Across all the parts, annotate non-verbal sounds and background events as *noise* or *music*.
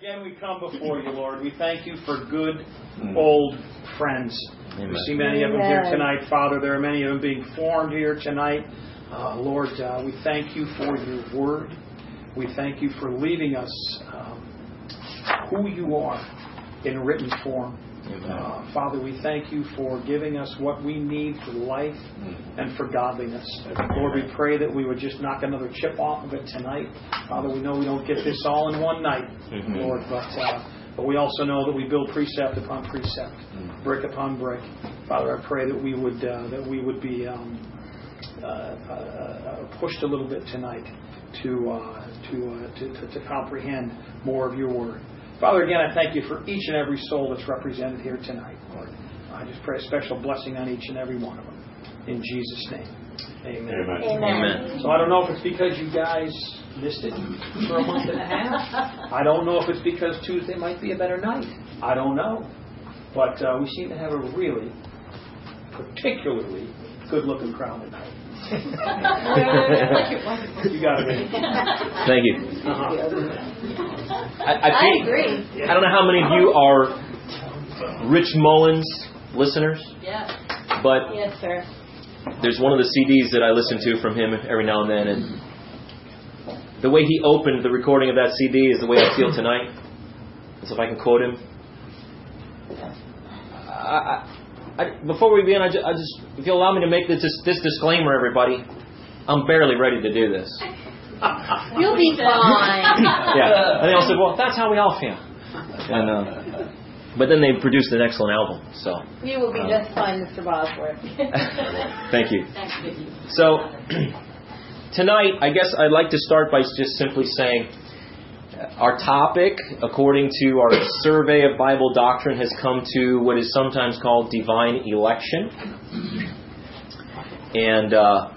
Again, we come before you, Lord. We thank you for good old friends. Amen. We see many of them here tonight, Father. There are many of them being formed here tonight. Uh, Lord, uh, we thank you for your word. We thank you for leaving us um, who you are in written form. Uh, Father, we thank you for giving us what we need for life and for godliness. Lord, we pray that we would just knock another chip off of it tonight. Father, we know we don't get this all in one night, Mhm. Lord, but uh, but we also know that we build precept upon precept, brick upon brick. Father, I pray that we would uh, that we would be um, uh, uh, uh, pushed a little bit tonight to, uh, to, uh, to, to, to comprehend more of your word. Father, again, I thank you for each and every soul that's represented here tonight, Lord. I just pray a special blessing on each and every one of them. In Jesus' name. Amen. Amen. Amen. So I don't know if it's because you guys missed it for a month and a half. *laughs* I don't know if it's because Tuesday might be a better night. I don't know. But uh, we seem to have a really particularly good looking crowd tonight. *laughs* you got it. Thank you. Uh-huh. I, I, I agree. I don't know how many of you are Rich Mullins listeners, Yes. but Yes, sir. there's one of the CDs that I listen to from him every now and then, and the way he opened the recording of that CD is the way I feel tonight. So if I can quote him. I, I, I, before we begin, I just, I just, if you'll allow me to make this, this disclaimer, everybody, I'm barely ready to do this. *laughs* You'll be fine. *laughs* yeah. And they all said, well, that's how we all feel. *laughs* And, uh, but then they produced an excellent album. So You will be just fine, Mr. Bosworth. thank you. So *clears throat* tonight, I guess I'd like to start by just simply saying uh, our topic, according to our survey of Bible doctrine, has come to what is sometimes called divine election. And uh,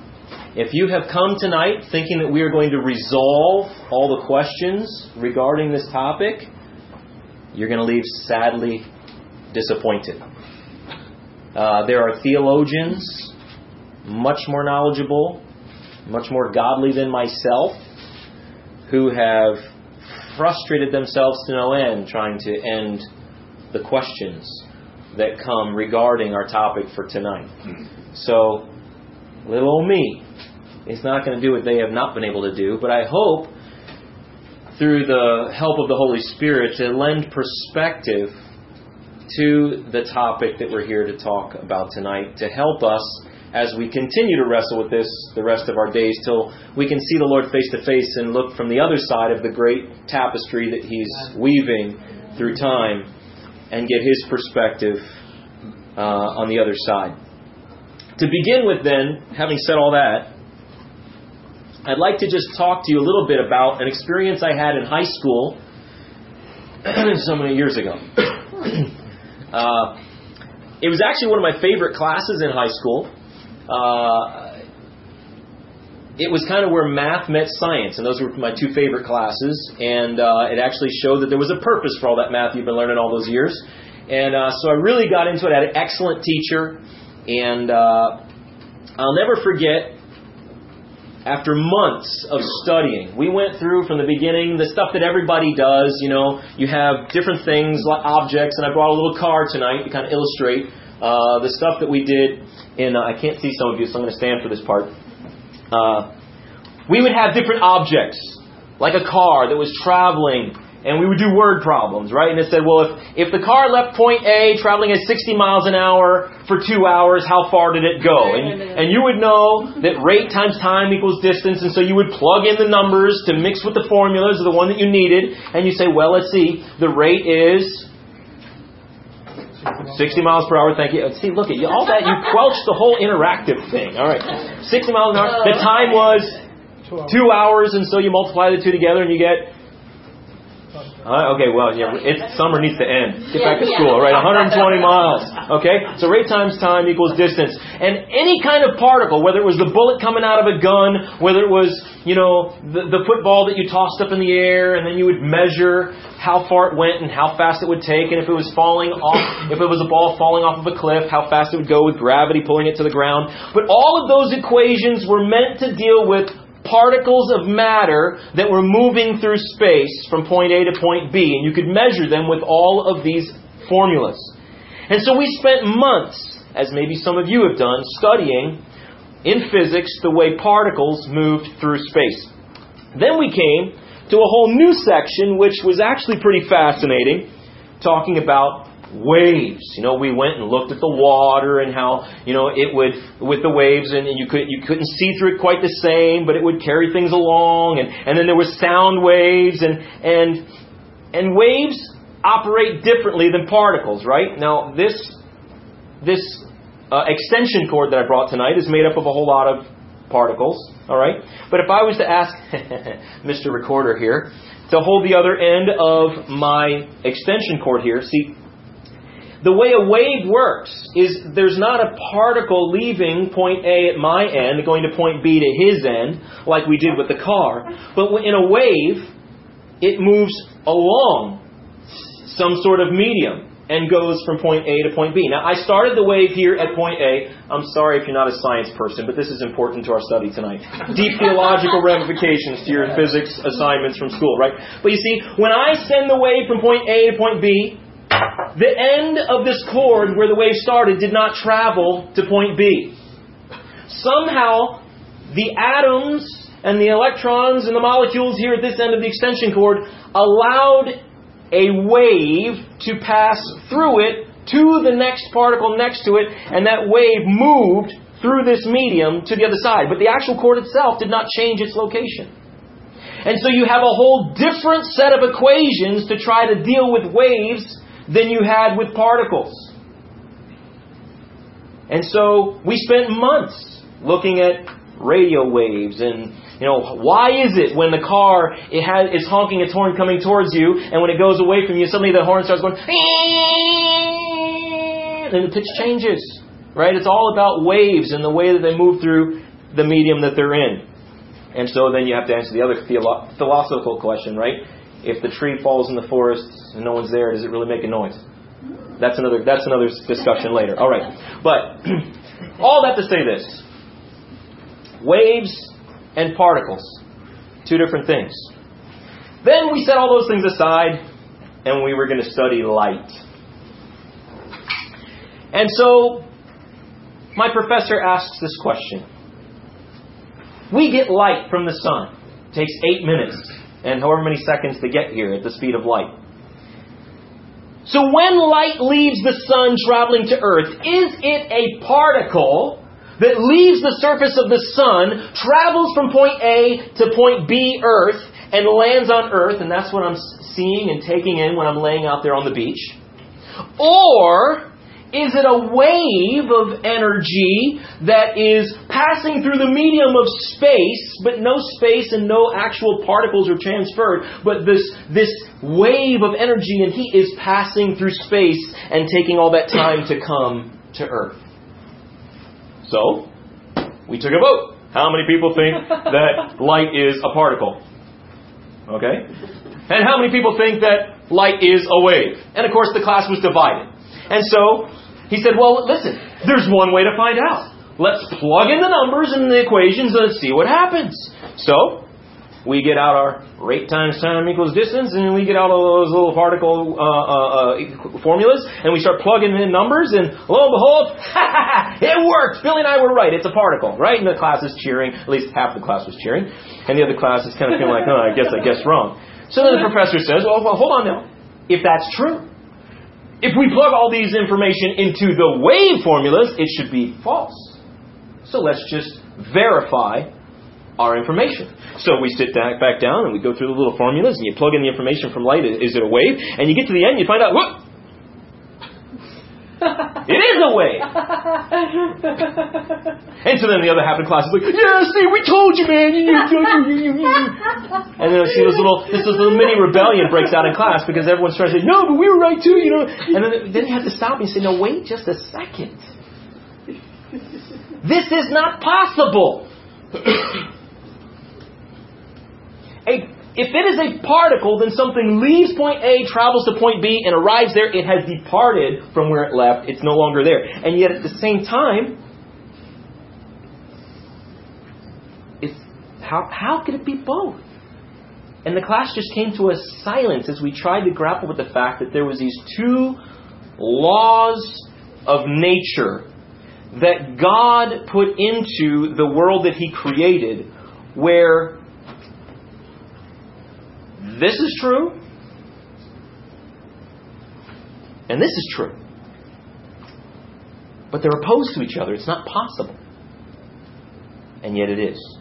if you have come tonight thinking that we are going to resolve all the questions regarding this topic, you're going to leave sadly disappointed. Uh, there are theologians much more knowledgeable, much more godly than myself, who have frustrated themselves to no end trying to end the questions that come regarding our topic for tonight. Hmm. So, little old me is not going to do what they have not been able to do, but I hope through the help of the Holy Spirit to lend perspective to the topic that we're here to talk about tonight to help us as we continue to wrestle with this the rest of our days till we can see the Lord face to face and look from the other side of the great tapestry that He's weaving through time and get His perspective uh, on the other side. To begin with, then, having said all that, I'd like to just talk to you a little bit about an experience I had in high school *clears throat* so many years ago. *clears throat* uh, it was actually one of my favorite classes in high school. Uh, it was kind of where math met science, and those were my two favorite classes. And uh, it actually showed that there was a purpose for all that math you've been learning all those years. And uh, so I really got into it. I had an excellent teacher, and uh, I'll never forget after months of studying, we went through from the beginning the stuff that everybody does. You know, you have different things like objects, and I brought a little card tonight to kind of illustrate uh, the stuff that we did. In uh, I can't see some of you, so I'm going to stand for this part. Uh, we would have different objects, like a car that was traveling and we would do word problems, right? And it said, well, if, if the car left point A traveling at 60 miles an hour for two hours, how far did it go? And, and you would know that rate times time equals distance, and so you would plug in the numbers to mix with the formulas of the one that you needed, and you say, well, let's see, the rate is 60 miles per hour, thank you. See, look at you. All that, you quelched the whole interactive thing. All right. 60 miles an hour. The time was two hours, and so you multiply the two together, and you get uh, okay, well, yeah, it, summer needs to end. Get back to school, all right? 120 miles. Okay? So rate times time equals distance. And any kind of particle, whether it was the bullet coming out of a gun, whether it was, you know, the, the football that you tossed up in the air, and then you would measure how far it went and how fast it would take, and if it was falling off, if it was a ball falling off of a cliff, how fast it would go with gravity pulling it to the ground. But all of those equations were meant to deal with particles of matter that were moving through space from point A to point B, and you could measure them with all of these formulas. And so we spent months, as maybe some of you have done, studying in physics the way particles moved through space. Then we came to a whole new section, which was actually pretty fascinating, talking about waves. You know, we went and looked at the water and how you know it would with the waves, and, you could you couldn't see through it quite the same, but it would carry things along. And and then there was sound waves, and and and waves operate differently than particles, right? Now this this uh, extension cord that I brought tonight is made up of a whole lot of particles, all right? But if I was to ask *laughs* Mr. Recorder here to hold the other end of my extension cord here, see, the way a wave works is there's not a particle leaving point A at my end going to point B to his end like we did with the car. But in a wave, it moves along some sort of medium and goes from point A to point B. Now, I started the wave here at point A. I'm sorry if you're not a science person, but this is important to our study tonight. Deep theological *laughs* ramifications to your physics assignments from school, right? But you see, when I send the wave from point A to point B, the end of this cord where the wave started did not travel to point B. Somehow, the atoms and the electrons and the molecules here at this end of the extension cord allowed a wave to pass through it to the next particle next to it, and that wave moved through this medium to the other side. But the actual cord itself did not change its location. And so you have a whole different set of equations to try to deal with waves than you had with particles. And so we spent months looking at radio waves and you know why is it when the car it has is honking its horn coming towards you and when it goes away from you suddenly the horn starts going and the pitch changes right? It's all about waves and the way that they move through the medium that they're in. And so then you have to answer the other philosophical question right if the tree falls in the forest and no one's there, does it really make a noise? That's another that's another discussion later. All right. But *clears throat* all that to say this. Waves and particles. Two different things. Then we set all those things aside and we were going to study light. And so my professor asks this question. We get light from the sun. It takes eight minutes and however many seconds to get here at the speed of light. So when light leaves the sun traveling to Earth, is it a particle that leaves the surface of the sun, travels from point A to point B, Earth, and lands on Earth, and that's what I'm seeing and taking in when I'm laying out there on the beach? Or is it a wave of energy that is passing through the medium of space, but no space and no actual particles are transferred, but this, this wave of energy and heat is passing through space and taking all that time to come to Earth? So, we took a vote. How many people think that *laughs* light is a particle? Okay? And how many people think that light is a wave? And of course, the class was divided. And so he said, Well, listen, there's one way to find out. Let's plug in the numbers and the equations and see what happens. So, we get out our rate times time equals distance, and we get out all those little particle uh, uh, uh, formulas, and we start plugging in numbers, and lo and behold, *laughs* it worked! Billy and I were right. It's a particle, right? And the class is cheering. At least half the class was cheering, and the other class is kind of feeling like, oh, I guess I guess wrong. So then the professor says, well, well hold on now. If that's true, if we plug all these information into the wave formulas, it should be false. So let's just verify our information. So we sit back down and we go through the little formulas and you plug in the information from light. Is it a wave? And you get to the end, you find out, whoop, it is a way. *laughs* and so then the other half of the class is like, yeah, see, we told you, man. and then see this little, this little mini rebellion breaks out in class because everyone's trying to say, no, but we were right too, you know. And then, then you have to stop and say, no, wait just a second. This is not possible. *coughs* a if it is a particle, then something leaves point A, travels to point B, and arrives there. It has departed from where it left. It's no longer there. And yet, at the same time, it's how, how could it be both? And the class just came to a silence as we tried to grapple with the fact that there was these two laws of nature that God put into the world that He created, where this is true and this is true. But they're opposed to each other. It's not possible. And yet it is.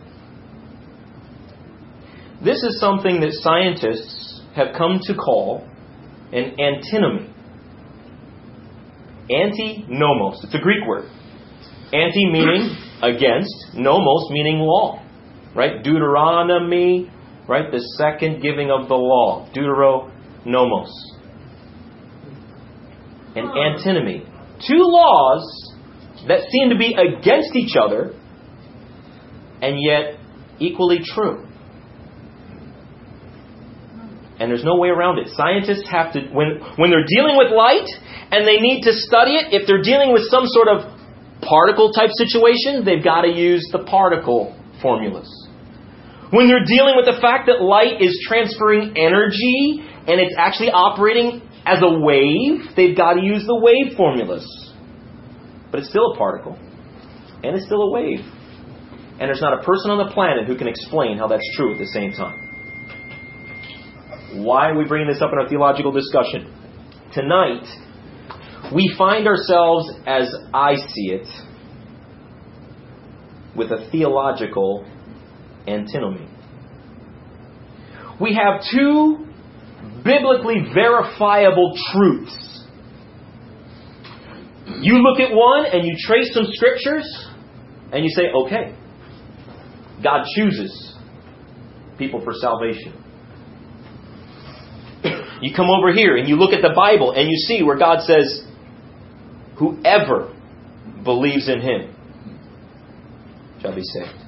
This is something that scientists have come to call an antinomy. Antinomos. It's a Greek word. Anti meaning against, nomos meaning law. Right? Deuteronomy, right? The second giving of the law. Deuteronomos. An antinomy. Two laws that seem to be against each other and yet equally true. And there's no way around it. Scientists have to, when, when they're dealing with light and they need to study it, if they're dealing with some sort of particle type situation, they've got to use the particle formulas. When they're dealing with the fact that light is transferring energy and it's actually operating as a wave, they've got to use the wave formulas. But it's still a particle, and it's still a wave. And there's not a person on the planet who can explain how that's true at the same time. Why are we bringing this up in our theological discussion? Tonight, we find ourselves, as I see it, with a theological antinomy. We have two biblically verifiable truths. You look at one and you trace some scriptures and you say, okay, God chooses people for salvation. You come over here and you look at the Bible and you see where God says, whoever believes in him shall be saved.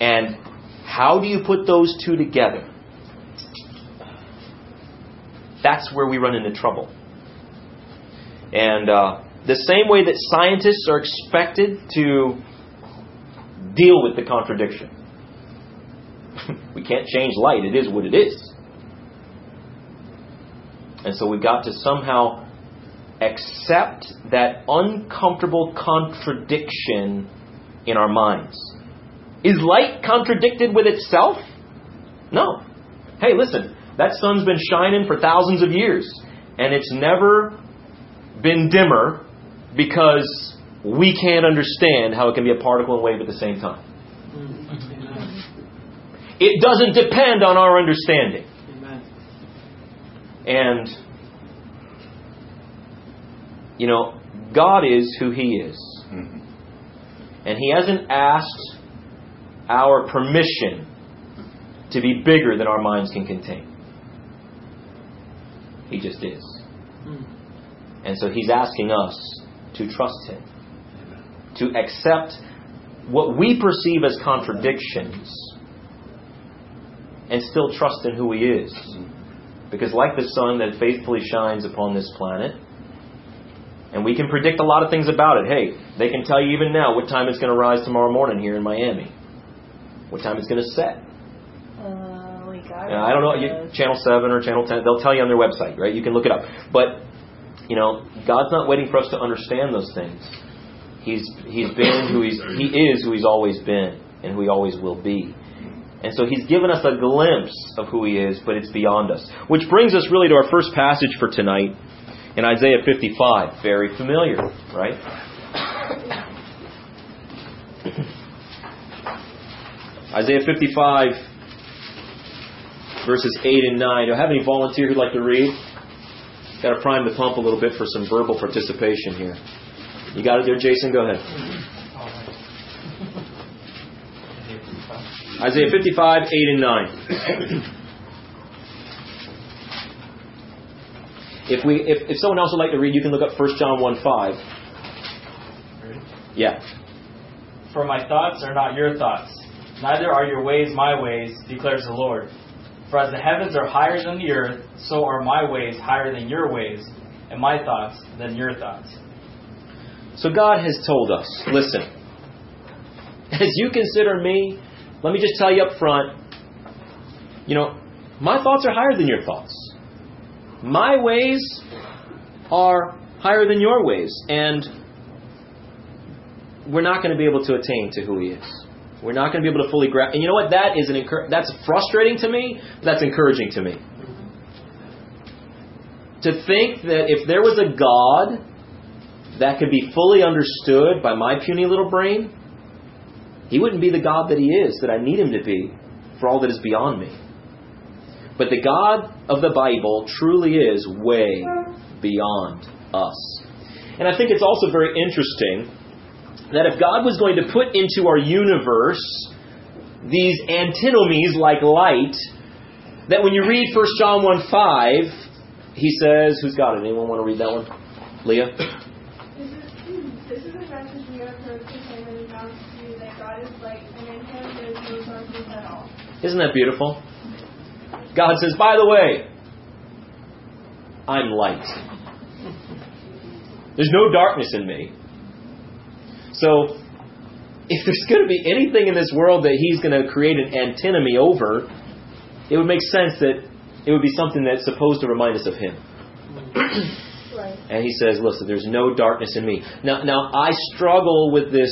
And how do you put those two together? That's where we run into trouble. And uh, the same way that scientists are expected to deal with the contradiction. *laughs* we can't change light, it is what it is. And so we've got to somehow accept that uncomfortable contradiction in our minds. Is light contradicted with itself? No. Hey, listen, that sun's been shining for thousands of years, and it's never been dimmer because we can't understand how it can be a particle and wave at the same time. It doesn't depend on our understanding. And, you know, God is who He is. Mm-hmm. And He hasn't asked our permission to be bigger than our minds can contain. He just is. Hmm. And so He's asking us to trust Him, to accept what we perceive as contradictions, and still trust in who He is. Hmm. Because, like the sun that faithfully shines upon this planet, and we can predict a lot of things about it. Hey, they can tell you even now what time it's going to rise tomorrow morning here in Miami, what time it's going to set. Uh, we got I don't know, you, Channel 7 or Channel 10, they'll tell you on their website, right? You can look it up. But, you know, God's not waiting for us to understand those things. He's, he's been who he's, He is who He's always been and who He always will be. And so He's given us a glimpse of who He is, but it's beyond us. Which brings us really to our first passage for tonight in Isaiah 55. Very familiar, right? Isaiah 55, verses 8 and 9. Do I have any volunteer who'd like to read? Got to prime the pump a little bit for some verbal participation here. You got it there, Jason? Go ahead. Isaiah 55, 8 and 9. *clears throat* If we, if, if someone else would like to read, you can look up 1 John 1 5. Yeah. For my thoughts are not your thoughts, neither are your ways my ways, declares the Lord. For as the heavens are higher than the earth, so are my ways higher than your ways, and my thoughts than your thoughts. So God has told us listen, as you consider me, let me just tell you up front, you know, my thoughts are higher than your thoughts. My ways are higher than your ways. And we're not going to be able to attain to who He is. We're not going to be able to fully grasp. And you know what? That is an encur- that's frustrating to me, but that's encouraging to me. To think that if there was a God that could be fully understood by my puny little brain, He wouldn't be the God that He is, that I need Him to be, for all that is beyond me. But the God of the Bible truly is way beyond us. And I think it's also very interesting that if God was going to put into our universe these antinomies like light, that when you read 1 John 1 5, he says, Who's got it? Anyone want to read that one? Leah? This is, this is a message we have heard and announced to you that God is light, and in him there is no darkness at all. Isn't that beautiful? God says, By the way, I'm light. There's no darkness in me. So, if there's going to be anything in this world that he's going to create an antinomy over, it would make sense that it would be something that's supposed to remind us of him. Right. And he says, Listen, there's no darkness in me. Now, now I struggle with this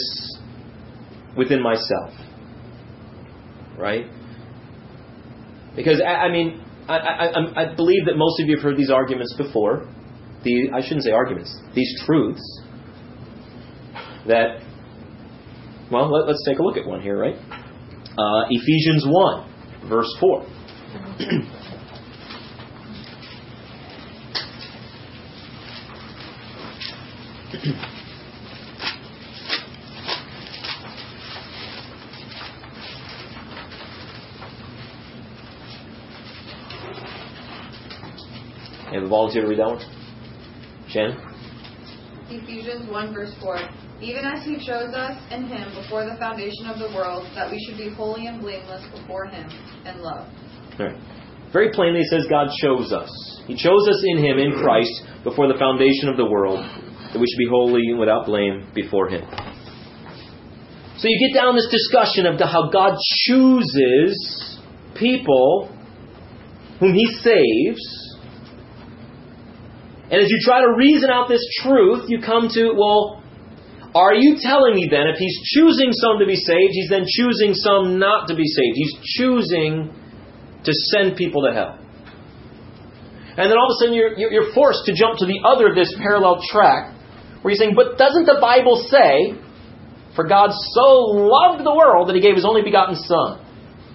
within myself. Right? Because, I, I mean, I, I, I believe that most of you have heard these arguments before. The, I shouldn't say arguments, these truths that, well, let, us take a look at one here, right? Uh, Ephesians 1, verse 4. *clears throat* You have a volunteer to read that one? Shannon? Ephesians 1 verse 4. Even as he chose us in him before the foundation of the world, that we should be holy and blameless before him in love. Very plainly, it says God chose us. He chose us in Him, in Christ, before the foundation of the world, that we should be holy and without blame before Him. So you get down this discussion of how God chooses people whom He saves. And as you try to reason out this truth, you come to, well, are you telling me then if He's choosing some to be saved, He's then choosing some not to be saved? He's choosing to send people to hell. And then all of a sudden you're, you're forced to jump to the other of this parallel track where you're saying, but doesn't the Bible say, for God so loved the world that he gave his only begotten Son?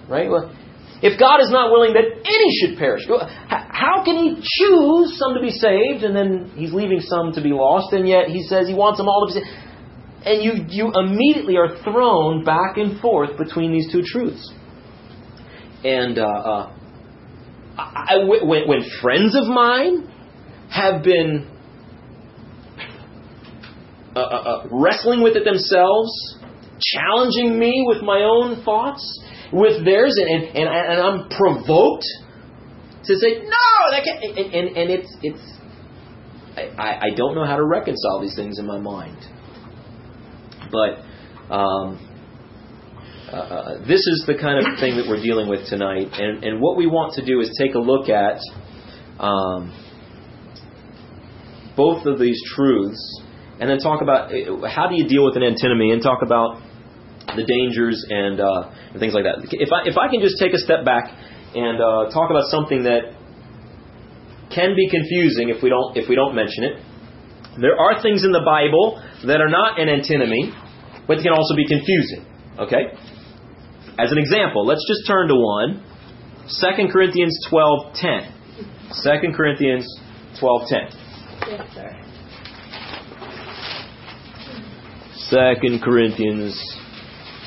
Right? Well, if God is not willing that any should perish, how can he choose some to be saved and then he's leaving some to be lost and yet he says he wants them all to be saved? And you, you immediately are thrown back and forth between these two truths. And uh, uh, I, when, when friends of mine have been uh, uh, uh, wrestling with it themselves, challenging me with my own thoughts, with theirs, and, and, and I'm provoked to say, no, that can't, and, and, and it's, it's I, I don't know how to reconcile these things in my mind. But um, uh, this is the kind of thing that we're dealing with tonight. And, and what we want to do is take a look at um, both of these truths and then talk about uh, how do you deal with an antinomy and talk about the dangers and, uh, and things like that. If I, if I can just take a step back and uh, talk about something that can be confusing if we don't if we don't mention it. There are things in the Bible that are not an antinomy, but can also be confusing. Okay? As an example, let's just turn to one. 2 Corinthians 12:10. 2 Corinthians 12:10. Yes, sir. 2 Corinthians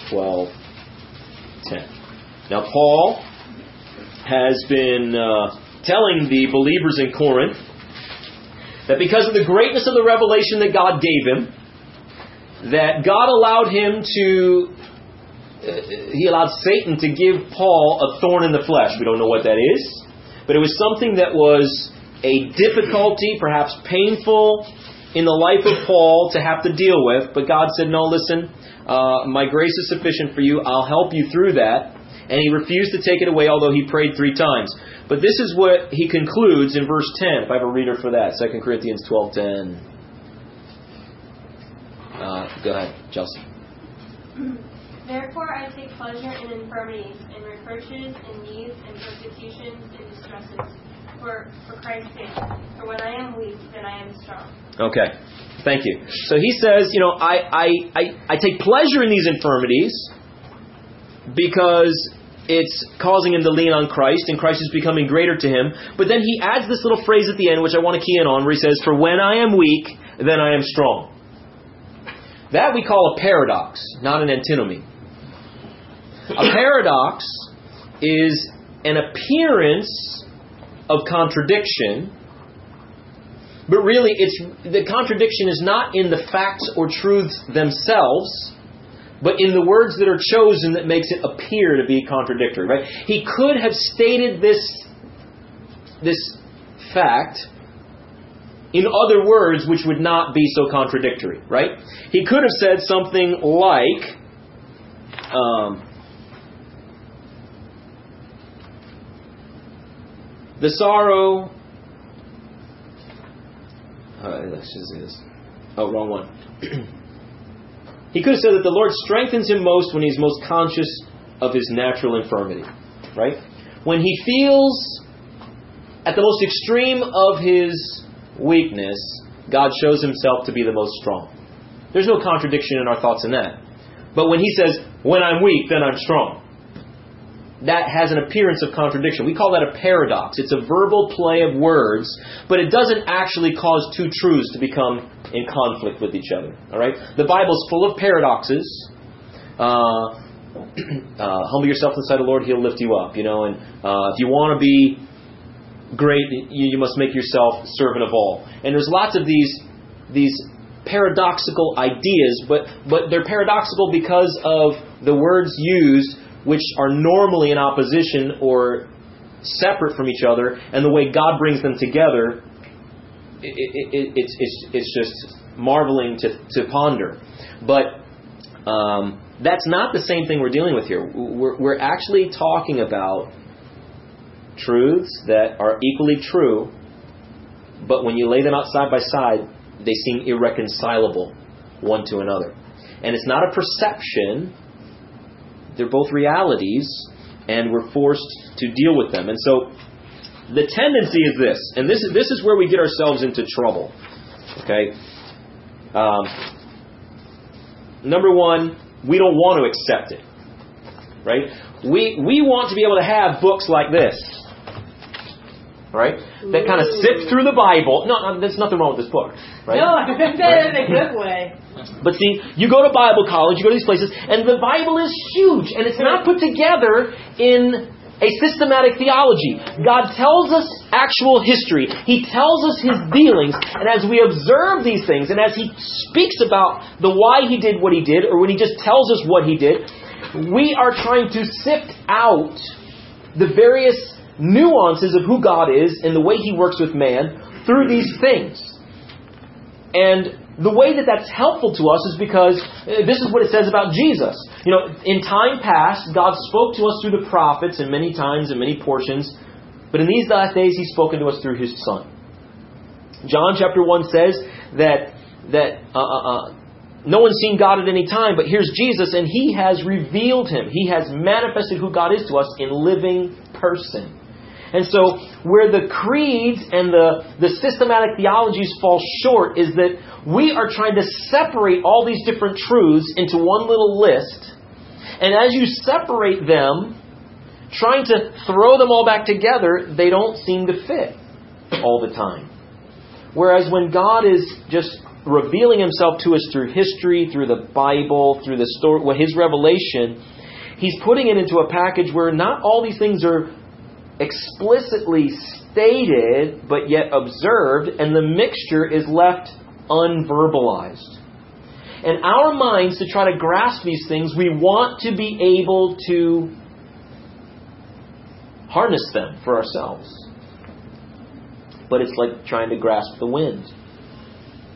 12:10. Now Paul has been uh, telling the believers in Corinth that because of the greatness of the revelation that God gave him, that God allowed him to uh, he allowed Satan to give Paul a thorn in the flesh. We don't know what that is, but it was something that was a difficulty, perhaps painful, in the life of Paul to have to deal with, but God said, No, listen, uh, my grace is sufficient for you. I'll help you through that. And he refused to take it away, although he prayed three times. But this is what he concludes in verse 10, if I have a reader for that, 2 Corinthians 12.10. Go ahead, Chelsea. *clears throat* Therefore I take pleasure in infirmities, in reproaches, in needs, in persecutions, in distresses, for, for Christ's sake. For when I am weak, then I am strong. Okay, thank you. So he says, you know, I, I, I, I take pleasure in these infirmities because it's causing him to lean on Christ, and Christ is becoming greater to him. But then he adds this little phrase at the end, which I want to key in on, where he says, For when I am weak, then I am strong. That we call a paradox, not an antinomy. A paradox is an appearance of contradiction, but really it's the contradiction is not in the facts or truths themselves, but in the words that are chosen that makes it appear to be contradictory, right? He could have stated this this fact in other words which would not be so contradictory, right? He could have said something like um, the sorrow. Uh, this. Oh, wrong one. *clears throat* he could have said that the Lord strengthens him most when he's most conscious of his natural infirmity, right? When he feels at the most extreme of his weakness, God shows himself to be the most strong. There's no contradiction in our thoughts in that. But when he says, when I'm weak, then I'm strong, that has an appearance of contradiction. We call that a paradox. It's a verbal play of words, but it doesn't actually cause two truths to become in conflict with each other. All right? The Bible's full of paradoxes. Uh, *clears throat* uh, *clears throat* humble yourself in the sight of the Lord; He'll lift you up. You know, and uh, if you want to be great, you, must make yourself servant of all. And there's lots of these these paradoxical ideas, but but they're paradoxical because of the words used which are normally in opposition or separate from each other, and the way God brings them together, it, it, it, it's, it's, it's just marveling to, to ponder. But um, that's not the same thing we're dealing with here. We're, we're actually talking about truths that are equally true, but when you lay them out side by side, they seem irreconcilable one to another. And it's not a perception, they're both realities, and we're forced to deal with them. And so the tendency is this, and this is this is where we get ourselves into trouble. Okay. Um, number one, we don't want to accept it. Right? We we want to be able to have books like this. Right? That kind of sift through the Bible. No, no, there's nothing wrong with this book. Right? No, I said it in a good way. But see, you go to Bible college, you go to these places, and the Bible is huge, and it's not put together in a systematic theology. God tells us actual history. He tells us His dealings, and as we observe these things, and as He speaks about the why He did what He did, or when He just tells us what He did, we are trying to sift out the various nuances of who God is and the way He works with man through these things. And the way that that's helpful to us is because uh, this is what it says about Jesus. You know, in time past, God spoke to us through the prophets in many times and many portions, but in these last days, He's spoken to us through His Son. John chapter 1 says that, that uh, uh, uh, no one's seen God at any time, but here's Jesus, and He has revealed Him. He has manifested who God is to us in living person. And so, where the creeds and the, the systematic theologies fall short is that we are trying to separate all these different truths into one little list. And as you separate them, trying to throw them all back together, they don't seem to fit all the time. Whereas when God is just revealing himself to us through history, through the Bible, through the story, well, his revelation, he's putting it into a package where not all these things are explicitly stated but yet observed, and the mixture is left unverbalized. And our minds, to try to grasp these things, we want to be able to harness them for ourselves. But it's like trying to grasp the wind.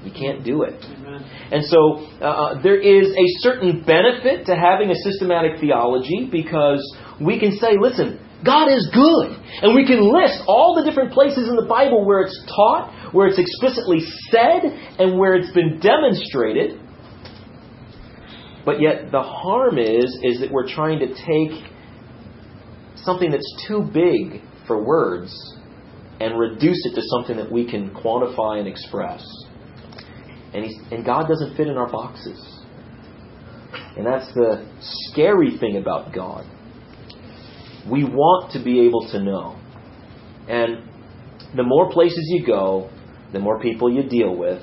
You can't do it. Amen. And so uh, there is a certain benefit to having a systematic theology because we can say, listen, God is good. And we can list all the different places in the Bible where it's taught, where it's explicitly said, and where it's been demonstrated. But yet the harm is is that we're trying to take something that's too big for words and reduce it to something that we can quantify and express. And, and God doesn't fit in our boxes. And that's the scary thing about God. We want to be able to know. And the more places you go, the more people you deal with,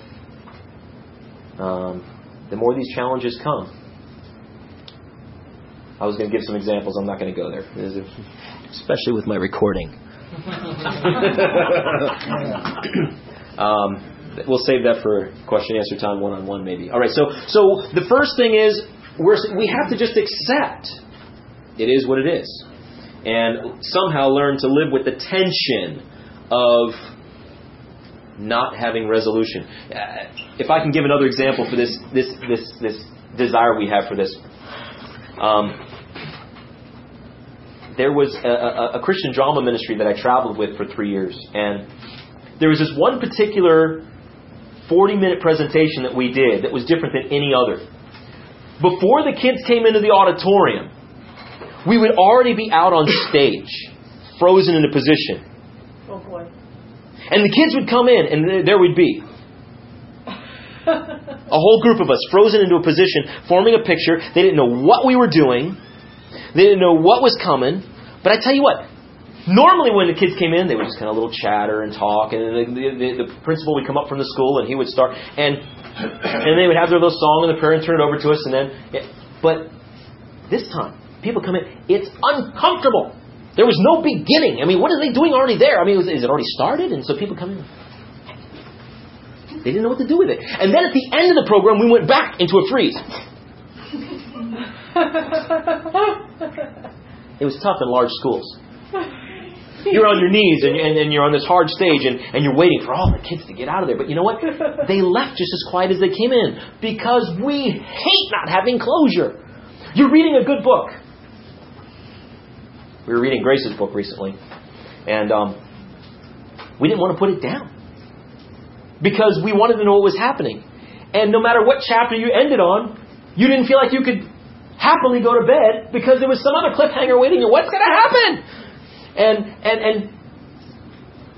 um, the more these challenges come. I was going to give some examples. I'm not going to go there, especially with my recording. *laughs* um, we'll save that for question answer time one on one maybe. All right. So so the first thing is we're, we have to just accept it is what it is, and somehow learn to live with the tension of not having resolution. Uh, if I can give another example for this this this this desire we have for this. Um, there was a, a, a, Christian drama ministry that I traveled with for three years, and there was this one particular 40 minute presentation that we did that was different than any other. Before the kids came into the auditorium, we would already be out on stage, frozen in a position. Oh boy. And the kids would come in, and there we'd be. a whole group of us frozen into a position, forming a picture. They didn't know what we were doing. They didn't know what was coming. But I tell you what, normally when the kids came in, they would just kind of a little chatter and talk, and the, the, the, principal would come up from the school and he would start, and and they would have their little song, and the parent turn it over to us, and then, but this time, people come in, it's uncomfortable. There was no beginning. I mean, what are they doing already there? I mean, was, is it already started? And so people come in. They didn't know what to do with it. And then at the end of the program, we went back into a freeze. *laughs* It was tough in large schools. You're on your knees and, and, and, you're on this hard stage and, and you're waiting for all the kids to get out of there. But you know what? *laughs* They left just as quiet as they came in because we hate not having closure. You're reading a good book. We were reading Grace's book recently, and um, we didn't want to put it down because we wanted to know what was happening. And no matter what chapter you ended on, you didn't feel like you could happily go to bed because there was some other cliffhanger waiting. What's going to happen? And and and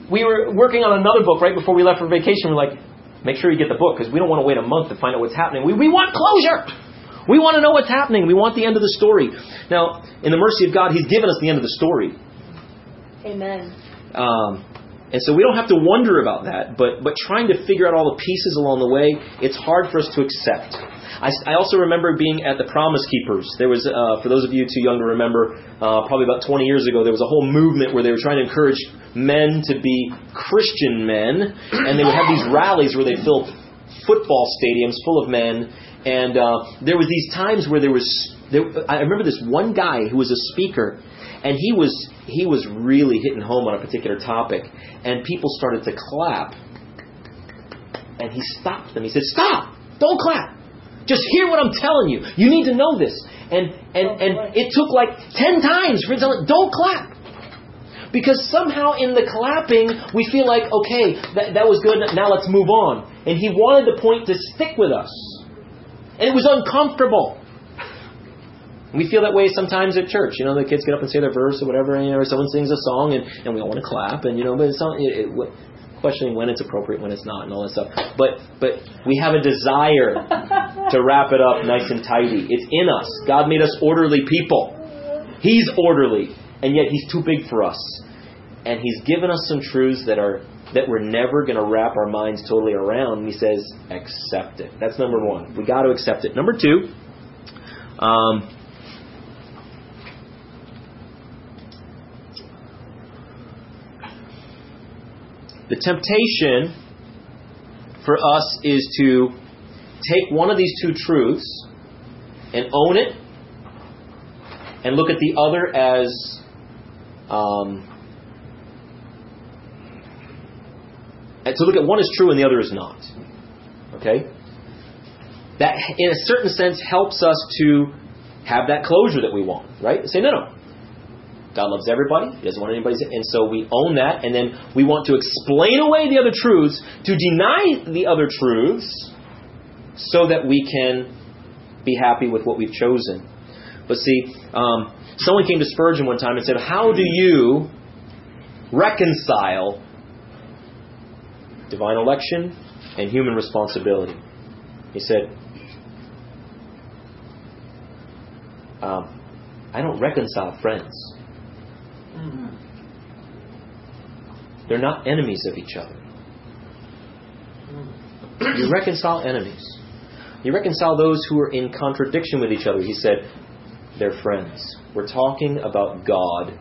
we were working on another book right before we left for vacation. We're like, make sure you get the book because we don't want to wait a month to find out what's happening. We we want closure. We want to know what's happening. We want the end of the story. Now, in the mercy of God, He's given us the end of the story. Amen. Um, and so we don't have to wonder about that, but, but trying to figure out all the pieces along the way, it's hard for us to accept. I, I also remember being at the Promise Keepers. There was, uh, for those of you too young to remember, uh, probably about 20 years ago, there was a whole movement where they were trying to encourage men to be Christian men, and they would have these rallies where they filled football stadiums full of men. And uh, there was these times where there was, there, I remember this one guy who was a speaker, and he was he was really hitting home on a particular topic, and people started to clap. And he stopped them. He said, "Stop! Don't clap! Just hear what I'm telling you. You need to know this. And and and it took like ten times for him to don't clap. Because somehow in the clapping, we feel like, okay, that, that was good, now let's move on. And he wanted the point to stick with us. And it was uncomfortable. We feel that way sometimes at church. You know, the kids get up and say their verse or whatever, and you know, or someone sings a song, and, and we all want to clap, and you know, but it's not, it, it, questioning when it's appropriate, when it's not, and all that stuff. But but we have a desire *laughs* to wrap it up nice and tidy. It's in us. God made us orderly people. He's orderly, and yet He's too big for us. And He's given us some truths that are that we're never going to wrap our minds totally around. And He says, accept it. That's number one. We got to accept it. Number two. Um, The temptation for us is to take one of these two truths and own it and look at the other as um, to look at one is true and the other is not. Okay? That, in a certain sense, helps us to have that closure that we want, right? Say, no, no. God loves everybody. He doesn't want anybody. And so we own that, and then we want to explain away the other truths, to deny the other truths, so that we can be happy with what we've chosen. But see, um, someone came to Spurgeon one time and said, How do you reconcile divine election and human responsibility? He said, um, I don't reconcile friends. They're not enemies of each other. You reconcile enemies. You reconcile those who are in contradiction with each other. He said, they're friends. We're talking about God.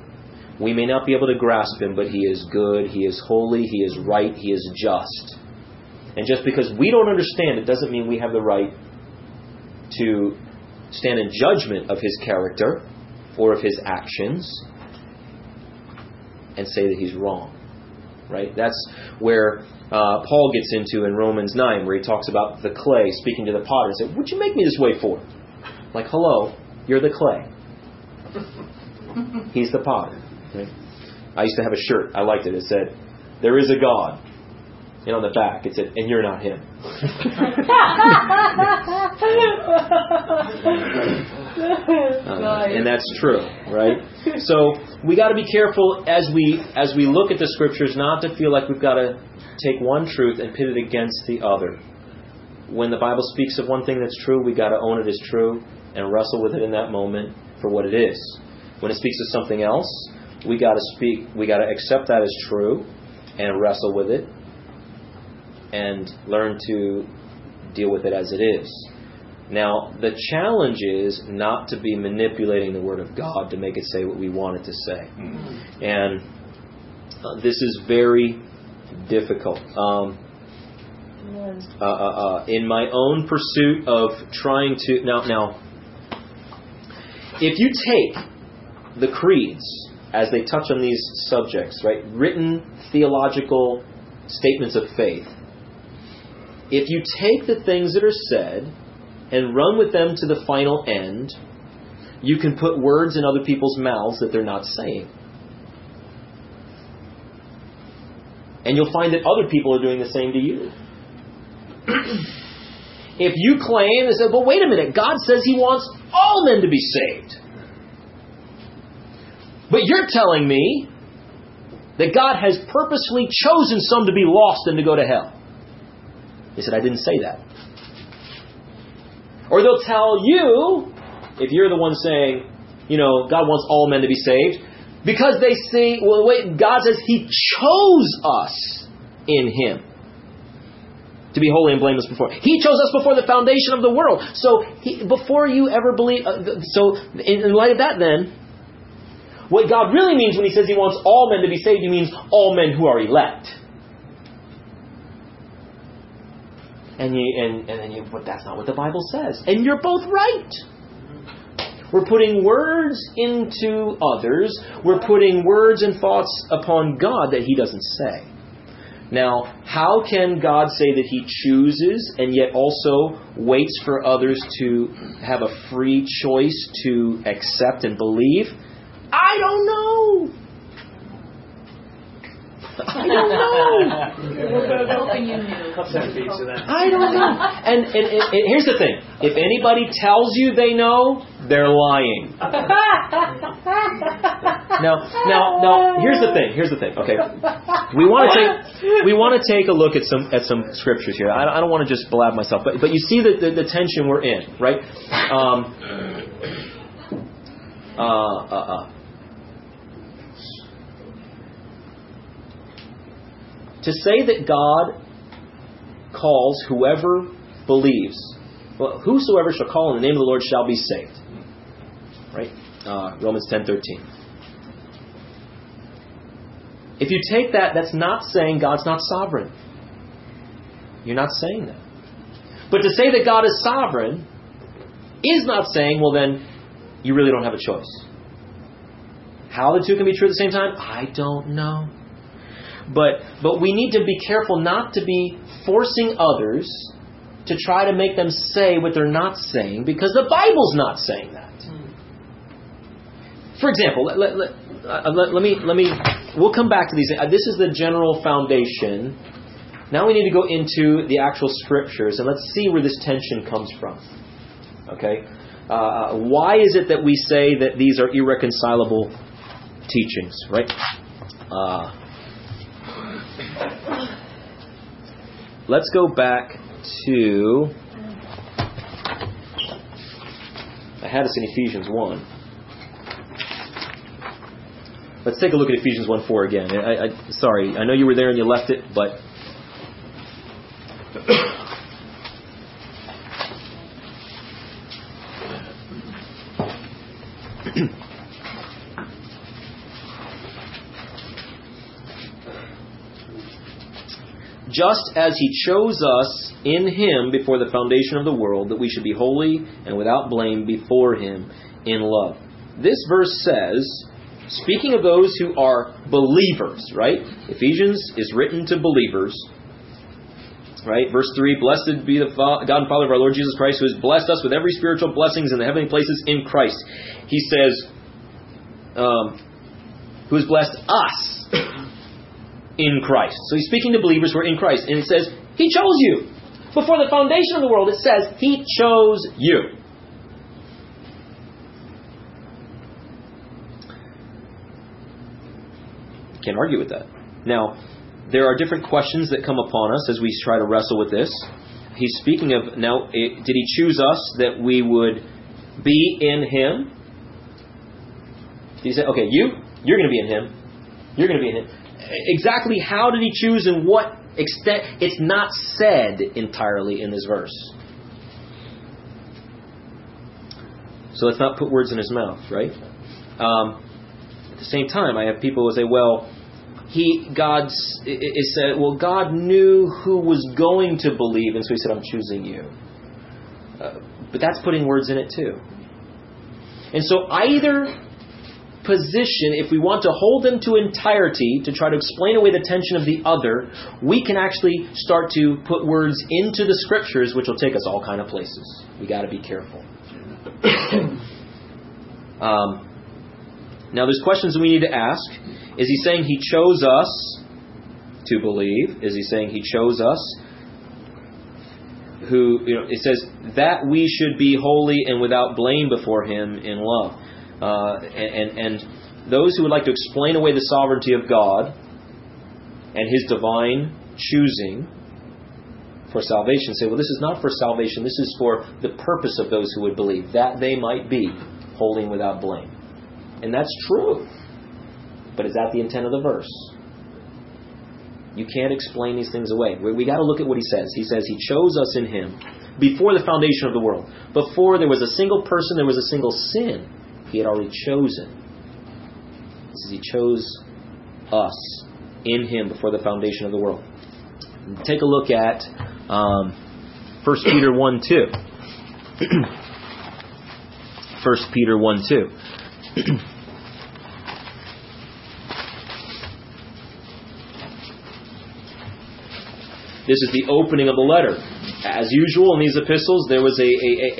We may not be able to grasp Him, but He is good, He is holy, He is right, He is just. And just because we don't understand it doesn't mean we have the right to stand in judgment of His character or of His actions and say that He's wrong. Right? That's where uh, Paul gets into in Romans 9, where he talks about the clay speaking to the potter and said, What'd you make me this way for? Like, hello, you're the clay. He's the potter. Right? I used to have a shirt. I liked it. It said, There is a God. And on the back, it said, And you're not him. *laughs* Uh, and that's true, right? So we got to be careful as we as we look at the scriptures, not to feel like we've got to take one truth and pit it against the other. When the Bible speaks of one thing that's true, we got to own it as true and wrestle with it in that moment for what it is. When it speaks of something else, we got to speak. We got to accept that as true and wrestle with it and learn to deal with it as it is. Now, the challenge is not to be manipulating the Word of God to make it say what we want it to say. And uh, this is very difficult. Um, uh, uh, uh, in my own pursuit of trying to. Now, now, if you take the creeds as they touch on these subjects, right, written theological statements of faith, if you take the things that are said and run with them to the final end, you can put words in other people's mouths that they're not saying. And you'll find that other people are doing the same to you. *clears throat* if you claim and say, well, wait a minute, God says He wants all men to be saved. But you're telling me that God has purposely chosen some to be lost and to go to hell. He said, I didn't say that. Or they'll tell you, if you're the one saying, you know, God wants all men to be saved, because they say, well, wait, God says He chose us in Him to be holy and blameless before. He chose us before the foundation of the world. So he, before you ever believe, uh, so in, in light of that, then, what God really means when He says He wants all men to be saved, He means all men who are elect. And you and, and then you but that's not what the Bible says. And you're both right. We're putting words into others. We're putting words and thoughts upon God that He doesn't say. Now, how can God say that He chooses and yet also waits for others to have a free choice to accept and believe? I don't know. I don't know. I don't know. And, and, and, and here's the thing: if anybody tells you they know, they're lying. Now, now, now. Here's the thing. Here's the thing. Okay, we want to take we want to take a look at some at some scriptures here. I, I don't want to just blab myself, but but you see the, the, the tension we're in, right? Um, uh, uh, uh. To say that God calls whoever believes, well, whosoever shall call on the name of the Lord shall be saved. Right? Uh, Romans ten thirteen. If you take that, that's not saying God's not sovereign. You're not saying that. But to say that God is sovereign is not saying, well, then you really don't have a choice. How the two can be true at the same time, I don't know. But but we need to be careful not to be forcing others to try to make them say what they're not saying because the Bible's not saying that. For example, let, let, let, uh, let, me let me we'll come back to these. Uh, this is the general foundation. Now we need to go into the actual scriptures and let's see where this tension comes from. Okay, uh, why is it that we say that these are irreconcilable teachings? Right. Uh, let's go back to. I had us in Ephesians 1. Let's take a look at Ephesians 1 4 again. I, I, sorry, I know you were there and you left it, but. Just as he chose us in him before the foundation of the world, that we should be holy and without blame before him in love. This verse says, speaking of those who are believers, right? Ephesians is written to believers. Right? Verse 3 Blessed be the God and Father of our Lord Jesus Christ, who has blessed us with every spiritual blessings in the heavenly places in Christ. He says, um, who has blessed us in Christ. So he's speaking to believers who are in Christ. And it says, He chose you. Before the foundation of the world, it says, He chose you. Can't argue with that. Now, there are different questions that come upon us as we try to wrestle with this. He's speaking of now, eh, did he choose us that we would be in him? He said, okay, you, you're going to be in him. You're going to be in him. Exactly how did he choose and what extent? It's not said entirely in this verse. So let's not put words in his mouth, right? Um, at the same time, I have people who say, well, he God's it, said, well, God knew who was going to believe, and so He said, "I'm choosing you." Uh, but that's putting words in it too. And so either position, if we want to hold them to entirety to try to explain away the tension of the other, we can actually start to put words into the scriptures, which will take us all kind of places. We got to be careful. *coughs* um, now, there's questions we need to ask. Is he saying he chose us to believe? Is he saying he chose us? Who you know, it says that we should be holy and without blame before him in love. Uh, and, and those who would like to explain away the sovereignty of God and His divine choosing for salvation say, well, this is not for salvation. This is for the purpose of those who would believe, that they might be holy and without blame. And that's true. But is that the intent of the verse? You can't explain these things away. We, we got to look at what he says. He says he chose us in him before the foundation of the world. Before there was a single person, there was a single sin. He had already chosen. He chose us in him before the foundation of the world. Take a look at um, 1 Peter 1 2. *clears throat* 1 Peter 1 2. *clears throat* This is the opening of the letter. As usual in these epistles, there was a, a,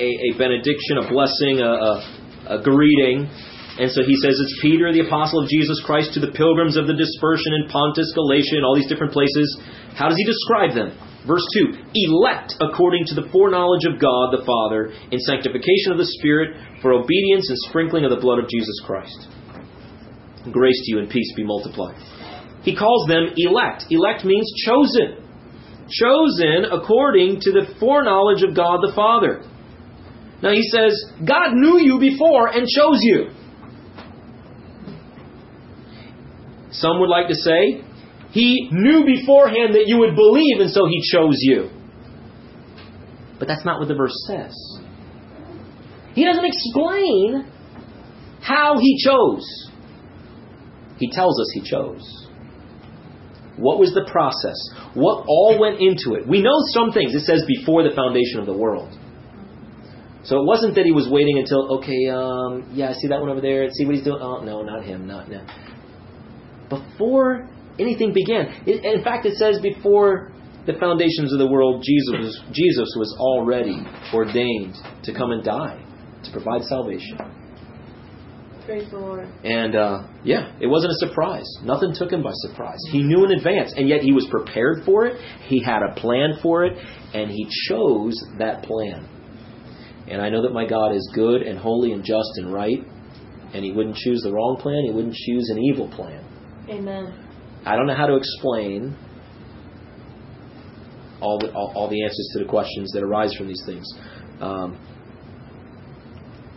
a, a benediction, a blessing, a, a, a greeting. And so he says, It's Peter, the apostle of Jesus Christ, to the pilgrims of the dispersion in Pontus, Galatia, and all these different places. How does he describe them? Verse 2 Elect according to the foreknowledge of God the Father, in sanctification of the Spirit, for obedience and sprinkling of the blood of Jesus Christ. Grace to you and peace be multiplied. He calls them elect. Elect means chosen chosen according to the foreknowledge of God the Father. Now he says, God knew you before and chose you. Some would like to say, He knew beforehand that you would believe, and so He chose you. But that's not what the verse says. He doesn't explain how He chose. He tells us He chose. What was the process? What all went into it? We know some things. It says before the foundation of the world. So it wasn't that he was waiting until, okay, um, yeah, see that one over there? See what he's doing? Oh, no, not him, not now. Before anything began. It, in fact, it says before the foundations of the world, Jesus was, Jesus was already ordained to come and die to provide salvation. Praise the Lord. And uh, yeah, it wasn't a surprise. Nothing took him by surprise. He knew in advance, and yet he was prepared for it. He had a plan for it, and he chose that plan. And I know that my God is good and holy and just and right, and he wouldn't choose the wrong plan. He wouldn't choose an evil plan. Amen. I don't know how to explain all the all, all the answers to the questions that arise from these things. Um,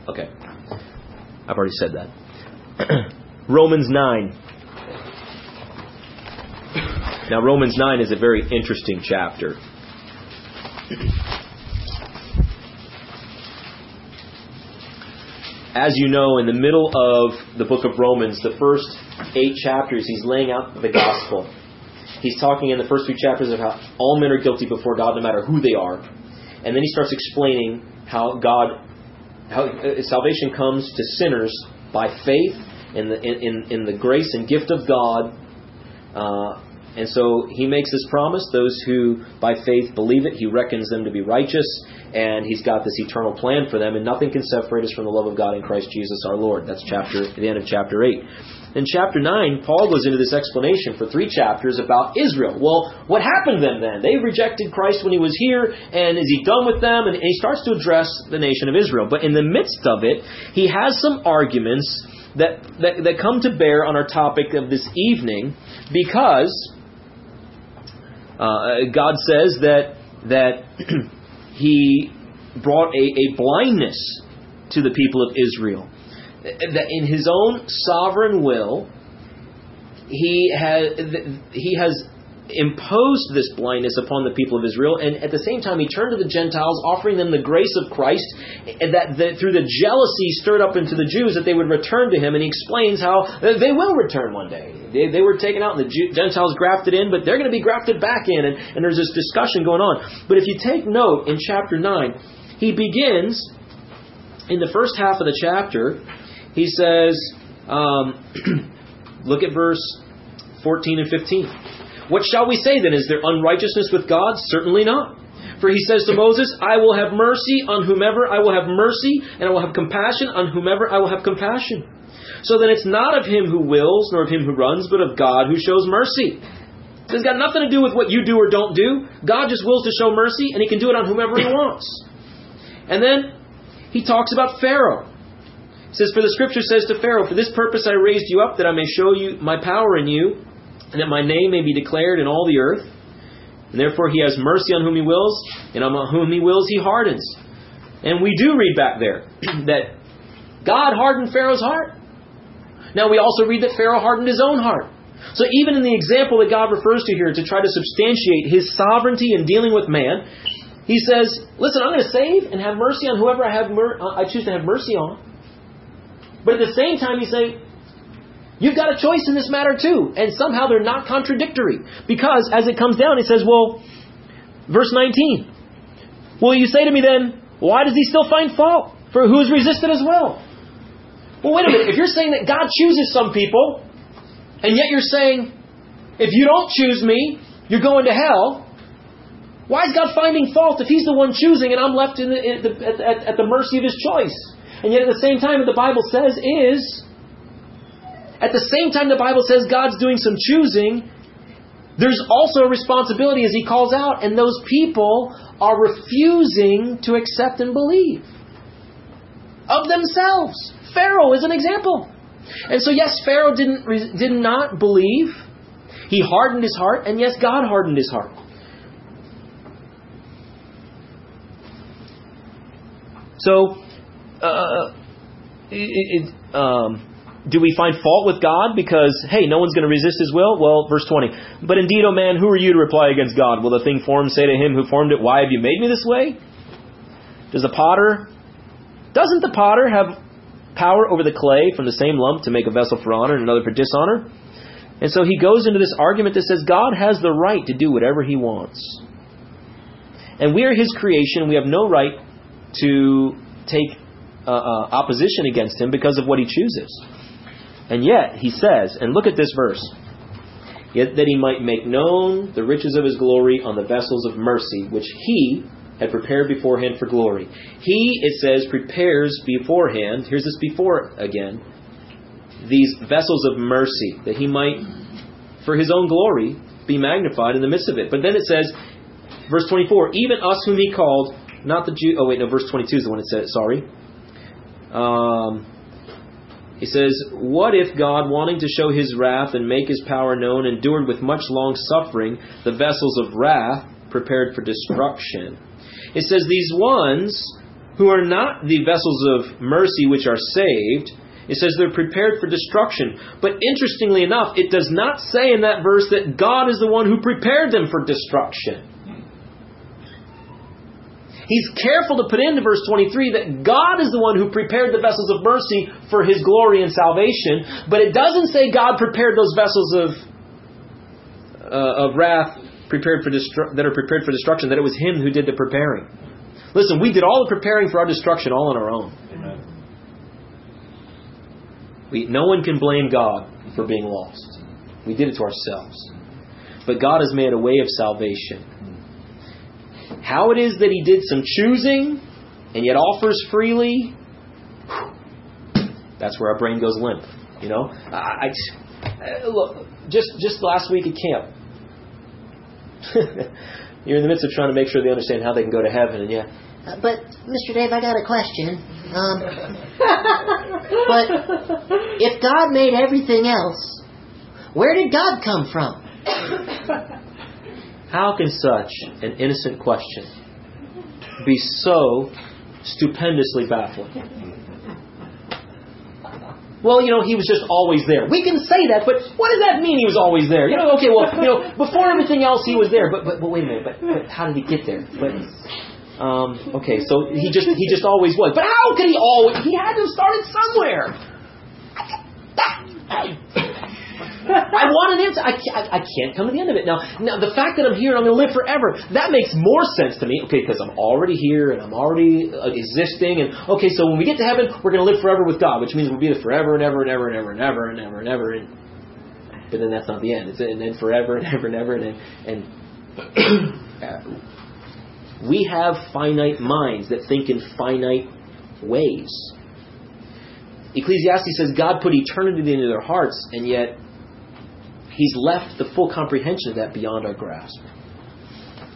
okay, I've already said that. *clears throat* Romans nine. Now, Romans nine is a very interesting chapter. *clears throat* As you know, in the middle of the book of Romans, the first eight chapters, he's laying out the gospel. He's talking in the first few chapters of how all men are guilty before God, no matter who they are. And then he starts explaining how God, how uh, salvation comes to sinners by faith in the in, in, the grace and gift of God. Uh, and so he makes this promise: those who by faith believe it, he reckons them to be righteous, and he's got this eternal plan for them, and nothing can separate us from the love of God in Christ Jesus our Lord. That's chapter the end of chapter eight. In chapter 9, Paul goes into this explanation for three chapters about Israel. Well, what happened to them then? They rejected Christ when he was here, and is he done with them? And he starts to address the nation of Israel. But in the midst of it, he has some arguments that, that, that come to bear on our topic of this evening because uh, God says that, that *clears throat* he brought a, a blindness to the people of Israel. That in his own sovereign will, he has he has imposed this blindness upon the people of Israel, and at the same time, he turned to the Gentiles, offering them the grace of Christ, that, that through the jealousy stirred up into the Jews that they would return to him. And he explains how they will return one day. They, they were taken out, and the Gentiles grafted in, but they're going to be grafted back in, and, and there's this discussion going on. But if you take note in chapter nine, he begins in the first half of the chapter he says, um, *clears throat* look at verse 14 and 15. What shall we say then? Is there unrighteousness with God? Certainly not. For he says to Moses, I will have mercy on whomever I will have mercy, and I will have compassion on whomever I will have compassion. So then it's not of him who wills, nor of him who runs, but of God who shows mercy. It's got nothing to do with what you do or don't do. God just wills to show mercy, and he can do it on whomever he wants. And then he talks about Pharaoh. It says, For the scripture says to Pharaoh, For this purpose I raised you up, that I may show you my power in you, and that my name may be declared in all the earth. And therefore he has mercy on whom he wills, and on whom he wills he hardens. And we do read back there *clears throat* that God hardened Pharaoh's heart. Now we also read that Pharaoh hardened his own heart. So even in the example that God refers to here to try to substantiate his sovereignty in dealing with man, he says, "Listen, I'm going to save and have mercy on whoever I have mer- I choose to have mercy on." But at the same time, he's saying, you've got a choice in this matter too. And somehow they're not contradictory. Because as it comes down, it says, well, verse 19. Well, you say to me then, why does he still find fault? For who is resisted as well? Well, wait a minute. If you're saying that God chooses some people, and yet you're saying, if you don't choose me, you're going to hell, why is God finding fault if He's the one choosing and I'm left in the, in the, at, at, at the mercy of His choice? And yet at the same time, what the Bible says is, at the same time the Bible says God's doing some choosing, there's also a responsibility as he calls out, and those people are refusing to accept and believe of themselves. Pharaoh is an example. And so, yes, Pharaoh didn't did not believe. He hardened his heart, and yes, God hardened his heart. So, uh, it, it, um, do we find fault with God because, hey, no one's going to resist His will? Well, verse 20. But indeed, O man, who are you to reply against God? Will the thing formed say to him who formed it, Why have you made me this way? Does the potter, doesn't the potter have power over the clay from the same lump to make a vessel for honor and another for dishonor? And so he goes into this argument that says God has the right to do whatever he wants. And we are his creation. We have no right to take uh, uh, opposition against him because of what he chooses. And yet, he says, and look at this verse. yet that he might make known the riches of his glory on the vessels of mercy, which he had prepared beforehand for glory. He, it says, prepares beforehand, here's this before again, these vessels of mercy, that he might, for his own glory, be magnified in the midst of it. But then it says, verse 24, even us whom he called, not the Jew, oh wait, no, verse 22 is the one it says, sorry. Um, he says, What if God, wanting to show his wrath and make his power known, endured with much long suffering the vessels of wrath prepared for destruction? It says, These ones who are not the vessels of mercy which are saved, it says they're prepared for destruction. But interestingly enough, it does not say in that verse that God is the one who prepared them for destruction. He's careful to put into verse 23 that God is the one who prepared the vessels of mercy for his glory and salvation, but it doesn't say God prepared those vessels of uh, of wrath prepared for destru- that are prepared for destruction, that it was him who did the preparing. Listen, we did all the preparing for our destruction all on our own. We, no one can blame God for being lost. We did it to ourselves. But God has made a way of salvation. How it is that He did some choosing and yet offers freely, that's where our brain goes limp. You know, I, I look just just last week at camp. *laughs* You're in the midst of trying to make sure they understand how they can go to heaven, and yeah, Uh, but, Mr. Dave, I got a question. Um, *laughs* but if God made everything else, where did God come from? *laughs* How can such an innocent question be so stupendously baffling? Well, you know, he was just always there. We can say that, but what does that mean he was always there? You know, okay, well, you know, before everything else he was there, but but, but wait a minute, but, but how did he get there? But um, okay, so he just he just always was. But how could he always? He had to have started somewhere. I want an answer. I can't, I can't come to the end of it. Now, now the fact that I'm here and I'm going to live forever, that makes more sense to me. Okay, because I'm already here and I'm already uh, existing. And okay, so when we get to heaven, we're going to live forever with God, which means we'll be there forever and ever and ever and ever and ever and ever and ever. And, but then that's not the end. It's and then forever and ever and ever and and. uh, we have finite minds that think in finite ways. Ecclesiastes says God put eternity into their hearts, and yet He's left the full comprehension of that beyond our grasp.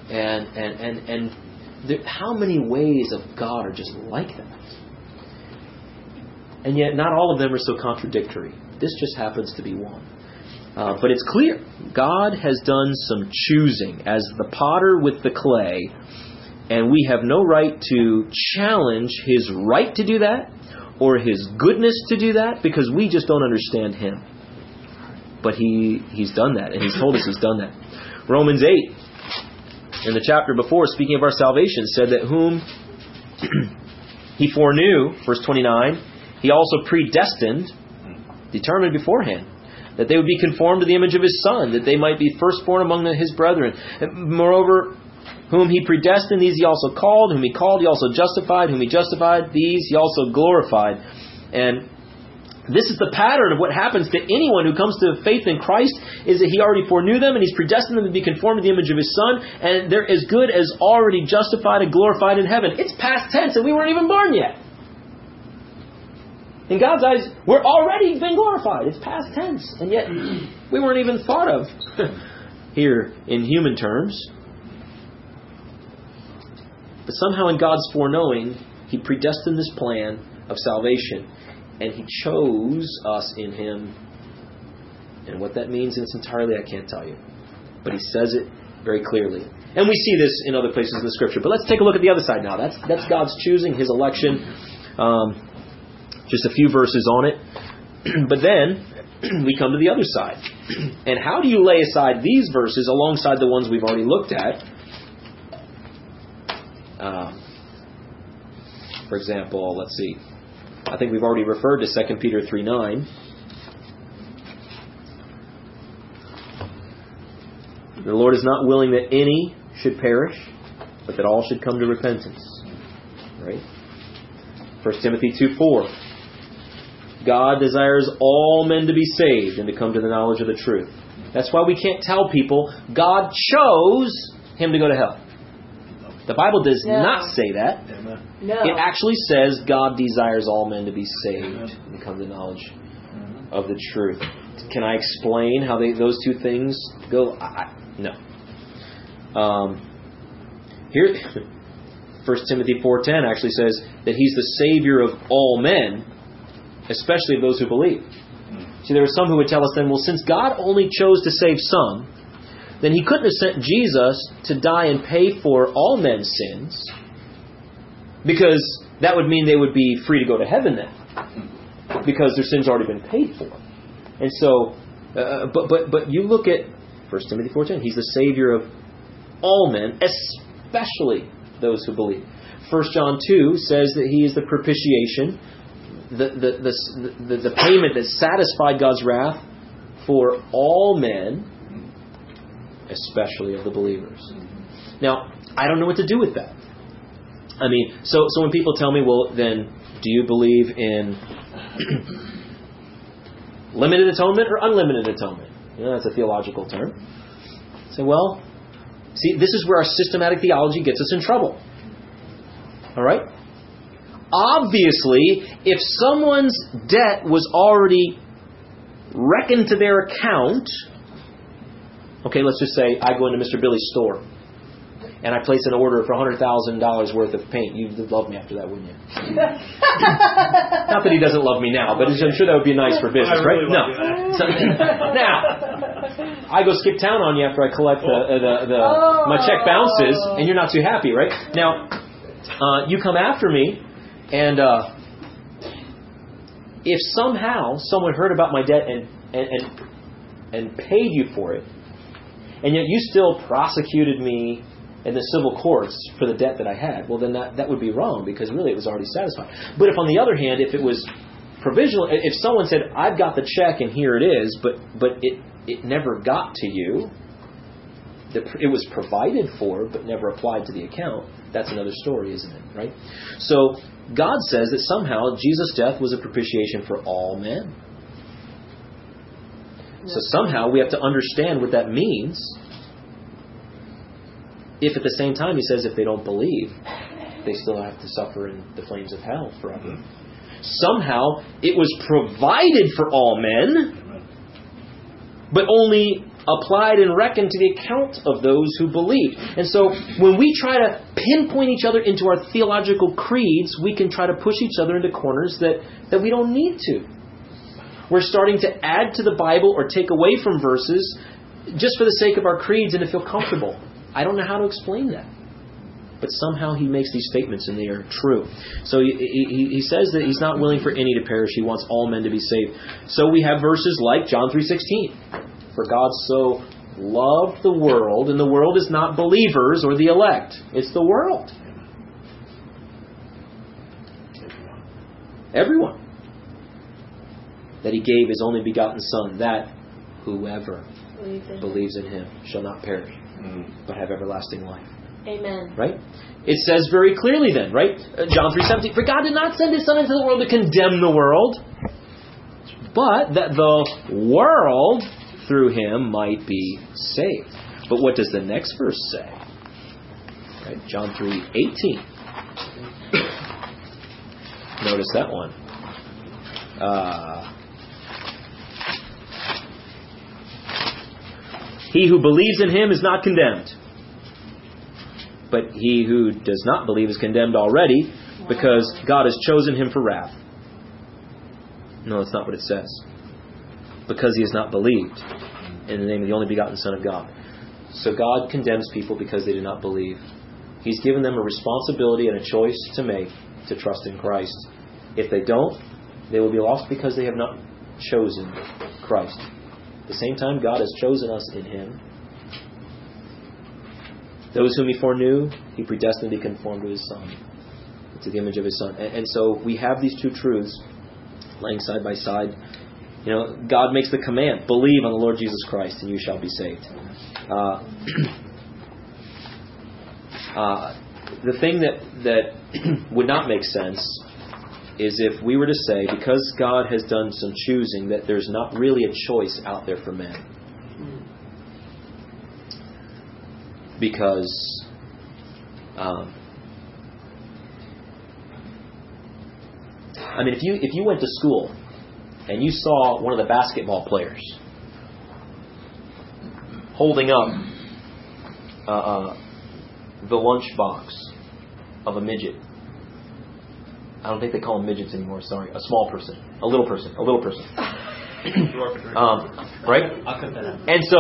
And and and and there, how many ways of God are just like that? And yet, not all of them are so contradictory. This just happens to be one. Uh, but it's clear God has done some choosing as the potter with the clay, and we have no right to challenge His right to do that or His goodness to do that because we just don't understand Him. But He He's done that, and He's told us He's done that. Romans eight, in the chapter before, speaking of our salvation, said that whom *clears throat* He foreknew, verse twenty nine, He also predestined, determined beforehand that they would be conformed to the image of his son, that they might be firstborn among his brethren. And moreover, whom he predestined, these he also called. Whom he called, he also justified. Whom he justified, these he also glorified. And this is the pattern of what happens to anyone who comes to faith in Christ is that he already foreknew them and he's predestined them to be conformed to the image of his son and they're as good as already justified and glorified in heaven. It's past tense and we weren't even born yet. In God's eyes, we're already been glorified. It's past tense. And yet, we weren't even thought of *laughs* here in human terms. But somehow, in God's foreknowing, He predestined this plan of salvation. And He chose us in Him. And what that means in its entirely, I can't tell you. But He says it very clearly. And we see this in other places in the Scripture. But let's take a look at the other side now. That's, that's God's choosing, His election. Um, just a few verses on it. *clears throat* but then *clears throat* we come to the other side. *clears throat* and how do you lay aside these verses alongside the ones we've already looked at? Uh, for example, let's see. I think we've already referred to 2 Peter 3 9. The Lord is not willing that any should perish, but that all should come to repentance. Right? 1 Timothy 2 4. God desires all men to be saved and to come to the knowledge of the truth. That's why we can't tell people God chose him to go to hell. The Bible does No. not say that. No. It actually says God desires all men to be saved and come to knowledge of the truth. Can I explain how they, those two things go? I, I, no. Um, here, *laughs* 1 Timothy 4.10 actually says that he's the Savior of all men, especially of those who believe. See, there are some who would tell us then, well, since God only chose to save some, then he couldn't have sent Jesus to die and pay for all men's sins, because that would mean they would be free to go to heaven then, because their sins already been paid for. And so, uh, but but but you look at 1 Timothy 4:10. He's the Savior of all men, especially those who believe. 1 John 2 says that He is the propitiation, the the the, the, the payment that satisfied God's wrath for all men, especially of the believers. Now, I don't know what to do with that. I mean, so so when people tell me, well, then do you believe in *clears throat* limited atonement or unlimited atonement? You know, that's a theological term. Say, well, see, this is where our systematic theology gets us in trouble. All right? Obviously, if someone's debt was already reckoned to their account, okay, let's just say I go into Mr. Billy's store and I place an order for $100,000 worth of paint. You'd love me after that, wouldn't you? *laughs* Not that he doesn't love me now, but I'm sure that would be nice for business, I really right? love no. *laughs* So, now, I go skip town on you after I collect the, the, the my check bounces, and you're not too happy, right? Now, uh, you come after me, and uh, if somehow someone heard about my debt and, and and and paid you for it, and yet you still prosecuted me in the civil courts for the debt that I had, well, then that, that would be wrong because really it was already satisfied. But if, on the other hand, if it was provisional, if someone said, "I've got the check and here it is," but but it it never got to you, it was provided for but never applied to the account. That's another story, isn't it? Right? So God says that somehow Jesus' death was a propitiation for all men. So somehow we have to understand what that means. If at the same time he says if they don't believe, they still have to suffer in the flames of hell forever. Mm-hmm. Somehow it was provided for all men, but only applied and reckoned to the account of those who believe. And so when we try to pinpoint each other into our theological creeds, we can try to push each other into corners that, that we don't need to. We're starting to add to the Bible or take away from verses just for the sake of our creeds and to feel comfortable. I don't know how to explain that. But somehow he makes these statements and they are true. So he, he, he says that he's not willing for any to perish. He wants all men to be saved. So we have verses like John 3.16. For God so loved the world, and the world is not believers or the elect. It's the world. Everyone. That he gave his only begotten Son, that whoever Believe in- believes in him shall not perish, but have everlasting life. Amen. Right? It says very clearly then, right? Uh, John 3.17, For God did not send his Son into the world to condemn the world, but that the world through him might be saved. But what does the next verse say? Right? John 3.18. *coughs* Notice that one. Uh, he who believes in him is not condemned. But he who does not believe is condemned already because God has chosen him for wrath. No, that's not what it says. Because he has not believed in the name of the only begotten Son of God. So God condemns people because they do not believe. He's given them a responsibility and a choice to make to trust in Christ. If they don't, they will be lost because they have not chosen Christ. At the same time, God has chosen us in Him. Those whom He foreknew, He predestined to be conformed to His Son, to the image of His Son. And, and so we have these two truths laying side by side. You know, God makes the command: believe on the Lord Jesus Christ, and you shall be saved. Uh, *clears throat* uh, the thing that that *clears throat* would not make sense is if we were to say, because God has done some choosing, that there's not really a choice out there for men. Because um, I mean, if you if you went to school and you saw one of the basketball players holding up uh, uh, the lunchbox of a midget. I don't think they call them midgets anymore. Sorry, a small person, a little person, a little person. *coughs* um, right? I'll cut that out. And so,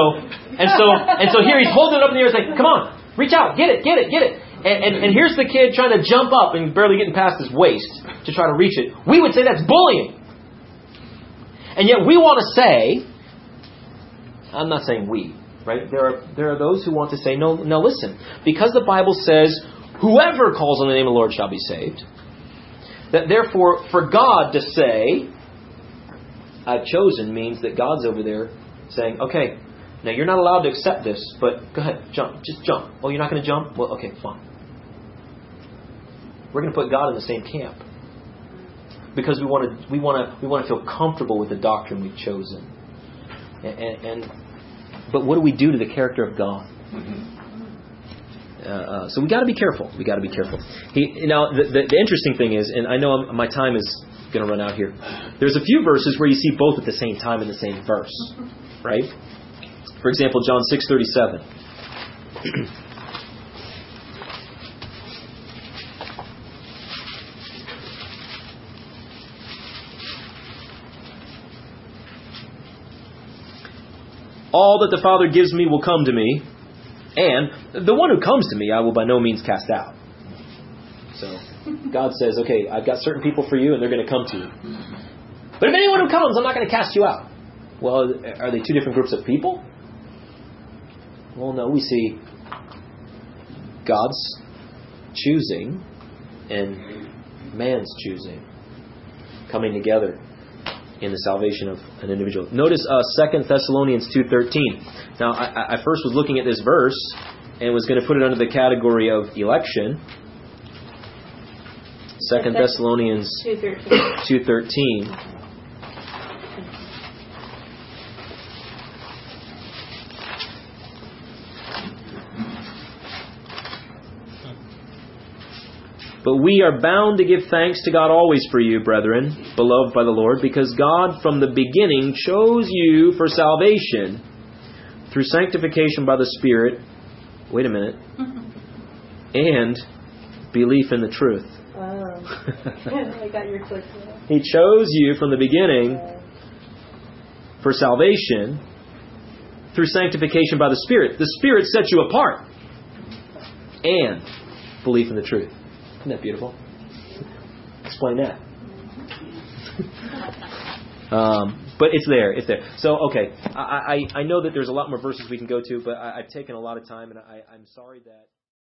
and so, and so here he's holding it up in the air, saying, "Come on, reach out, get it, get it, get it." And, and, and here's the kid trying to jump up and barely getting past his waist to try to reach it. We would say that's bullying. And yet we want to say, I'm not saying we, right? There are there are those who want to say, no, no. Listen, because the Bible says, whoever calls on the name of the Lord shall be saved. That therefore, for God to say, I've chosen means that God's over there saying, okay, now you're not allowed to accept this, but go ahead, jump, just jump. Oh, you're not going to jump? Well, okay, fine. We're going to put God in the same camp because we want to we want to we want to feel comfortable with the doctrine we've chosen. And, and, and but what do we do to the character of God? Mm-hmm. Uh, uh, so we got to be careful. We got to be careful. He, now, the, the, the interesting thing is, and I know my time is going to run out here. There's a few verses where you see both at the same time in the same verse, right? For example, John six thirty seven. All that the Father gives me will come to me, and the one who comes to me I will by no means cast out. So God says, okay, I've got certain people for you, and they're going to come to you. But if anyone who comes, I'm not going to cast you out. Well, are they two different groups of people? Well, no, we see God's choosing and man's choosing coming together in the salvation of an individual. Notice uh, 2 Thessalonians 2.13. Now, I, I first was looking at this verse and was going to put it under the category of election. 2 Thessalonians 213. But we are bound to give thanks to God always for you, brethren, beloved by the Lord, because God from the beginning chose you for salvation through sanctification by the Spirit. Wait a minute. And belief in the truth. Oh. *laughs* Wow. I got your click. He chose you from the beginning for salvation through sanctification by the Spirit. The Spirit sets you apart. And belief in the truth. Isn't that beautiful? Explain that. *laughs* um, but it's there. It's there. So, okay. I, I, I know that there's a lot more verses we can go to, but I, I've taken a lot of time, and I, I'm sorry that.